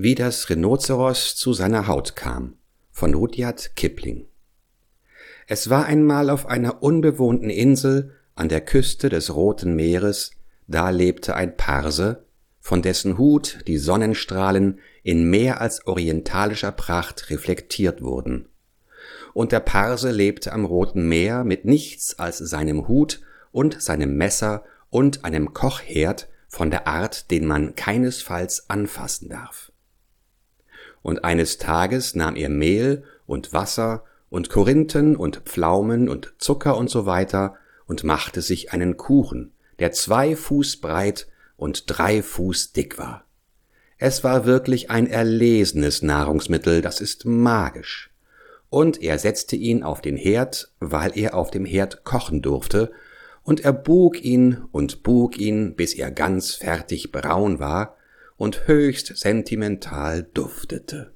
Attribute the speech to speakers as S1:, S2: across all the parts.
S1: Wie das Rhinozeros zu seiner Haut kam von Rudyard Kipling. Es war einmal auf einer unbewohnten Insel an der Küste des Roten Meeres, da lebte ein Parse, von dessen Hut die Sonnenstrahlen in mehr als orientalischer Pracht reflektiert wurden. Und der Parse lebte am Roten Meer mit nichts als seinem Hut und seinem Messer und einem Kochherd von der Art, den man keinesfalls anfassen darf und eines Tages nahm er Mehl und Wasser und Korinthen und Pflaumen und Zucker und so weiter und machte sich einen Kuchen, der zwei Fuß breit und drei Fuß dick war. Es war wirklich ein erlesenes Nahrungsmittel, das ist magisch. Und er setzte ihn auf den Herd, weil er auf dem Herd kochen durfte, und er bug ihn und bug ihn, bis er ganz fertig braun war, und höchst sentimental duftete.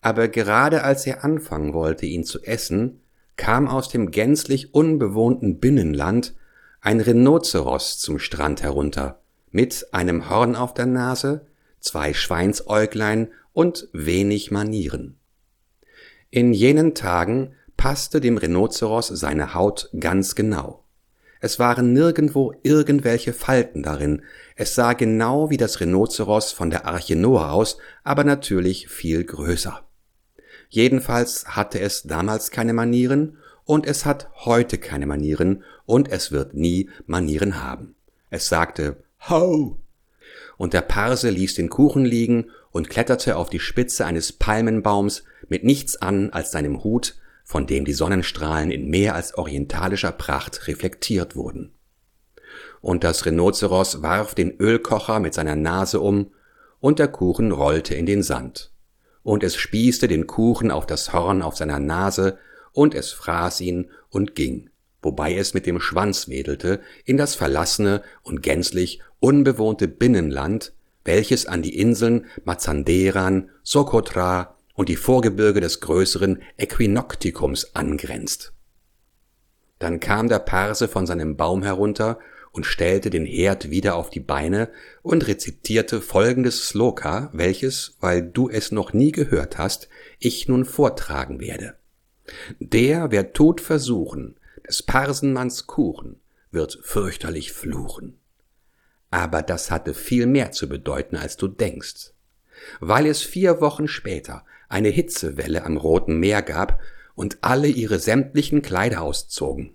S1: Aber gerade als er anfangen wollte, ihn zu essen, kam aus dem gänzlich unbewohnten Binnenland ein Rhinozeros zum Strand herunter, mit einem Horn auf der Nase, zwei Schweinsäuglein und wenig Manieren. In jenen Tagen passte dem Rhinozeros seine Haut ganz genau. Es waren nirgendwo irgendwelche Falten darin. Es sah genau wie das Rhinozeros von der Arche Noah aus, aber natürlich viel größer. Jedenfalls hatte es damals keine Manieren und es hat heute keine Manieren und es wird nie Manieren haben. Es sagte Ho! Und der Parse ließ den Kuchen liegen und kletterte auf die Spitze eines Palmenbaums mit nichts an als seinem Hut, von dem die Sonnenstrahlen in mehr als orientalischer Pracht reflektiert wurden. Und das Rhinozeros warf den Ölkocher mit seiner Nase um, und der Kuchen rollte in den Sand. Und es spießte den Kuchen auf das Horn auf seiner Nase, und es fraß ihn und ging, wobei es mit dem Schwanz wedelte, in das verlassene und gänzlich unbewohnte Binnenland, welches an die Inseln Mazanderan, Sokotra und die Vorgebirge des größeren Äquinoktikums angrenzt. Dann kam der Parse von seinem Baum herunter und stellte den Herd wieder auf die Beine und rezitierte folgendes Sloka, welches, weil du es noch nie gehört hast, ich nun vortragen werde. Der, wer Tod versuchen, des Parsenmanns Kuchen, wird fürchterlich fluchen. Aber das hatte viel mehr zu bedeuten, als du denkst. Weil es vier Wochen später eine Hitzewelle am Roten Meer gab und alle ihre sämtlichen Kleider auszogen.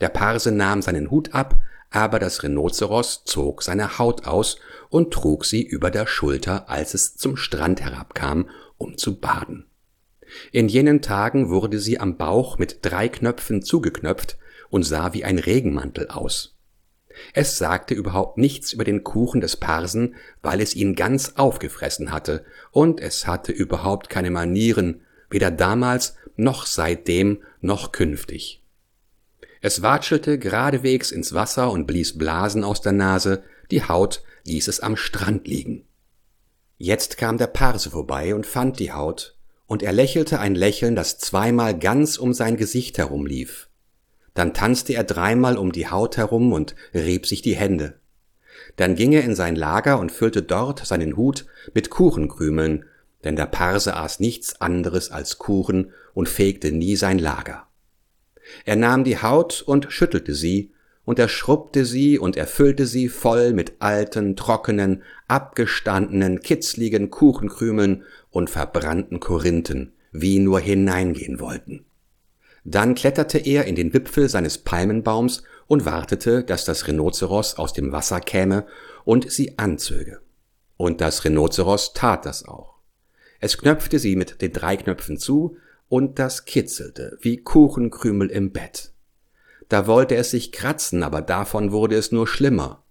S1: Der Parse nahm seinen Hut ab, aber das Rhinozeros zog seine Haut aus und trug sie über der Schulter, als es zum Strand herabkam, um zu baden. In jenen Tagen wurde sie am Bauch mit drei Knöpfen zugeknöpft und sah wie ein Regenmantel aus. Es sagte überhaupt nichts über den Kuchen des Parsen, weil es ihn ganz aufgefressen hatte, und es hatte überhaupt keine Manieren, weder damals noch seitdem noch künftig. Es watschelte geradewegs ins Wasser und blies Blasen aus der Nase, die Haut ließ es am Strand liegen. Jetzt kam der Parse vorbei und fand die Haut, und er lächelte ein Lächeln, das zweimal ganz um sein Gesicht herumlief. Dann tanzte er dreimal um die Haut herum und rieb sich die Hände. Dann ging er in sein Lager und füllte dort seinen Hut mit Kuchenkrümeln, denn der Parse aß nichts anderes als Kuchen und fegte nie sein Lager. Er nahm die Haut und schüttelte sie, und er schrubbte sie und erfüllte sie voll mit alten, trockenen, abgestandenen, kitzligen Kuchenkrümeln und verbrannten Korinthen, wie nur hineingehen wollten. Dann kletterte er in den Wipfel seines Palmenbaums und wartete, dass das Rhinozeros aus dem Wasser käme und sie anzöge. Und das Rhinozeros tat das auch. Es knöpfte sie mit den drei Knöpfen zu, und das kitzelte wie Kuchenkrümel im Bett. Da wollte es sich kratzen, aber davon wurde es nur schlimmer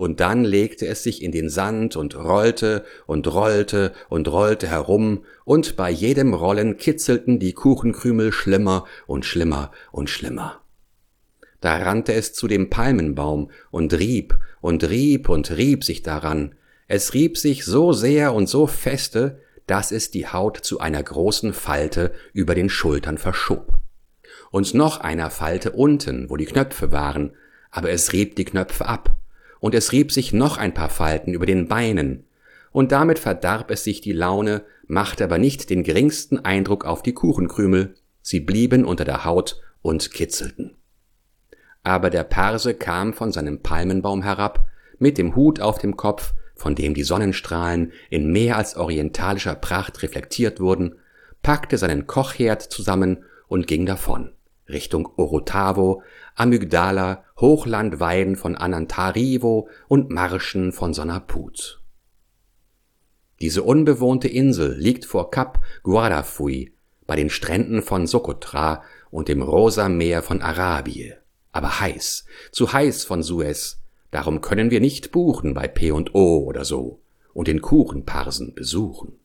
S1: und dann legte es sich in den Sand und rollte und rollte und rollte herum, und bei jedem Rollen kitzelten die Kuchenkrümel schlimmer und schlimmer und schlimmer. Da rannte es zu dem Palmenbaum und rieb und rieb und rieb sich daran. Es rieb sich so sehr und so feste, dass es die Haut zu einer großen Falte über den Schultern verschob. Und noch einer Falte unten, wo die Knöpfe waren, aber es rieb die Knöpfe ab und es rieb sich noch ein paar Falten über den Beinen, und damit verdarb es sich die Laune, machte aber nicht den geringsten Eindruck auf die Kuchenkrümel, sie blieben unter der Haut und kitzelten. Aber der Perse kam von seinem Palmenbaum herab, mit dem Hut auf dem Kopf, von dem die Sonnenstrahlen in mehr als orientalischer Pracht reflektiert wurden, packte seinen Kochherd zusammen und ging davon, Richtung Orotavo, Amygdala, Hochlandweiden von Anantarivo und Marschen von Sonaput. Diese unbewohnte Insel liegt vor Kap Guardafui, bei den Stränden von Sokotra und dem rosa Meer von Arabie. Aber heiß, zu heiß von Suez, darum können wir nicht buchen bei P&O oder so und den Kuchenparsen besuchen.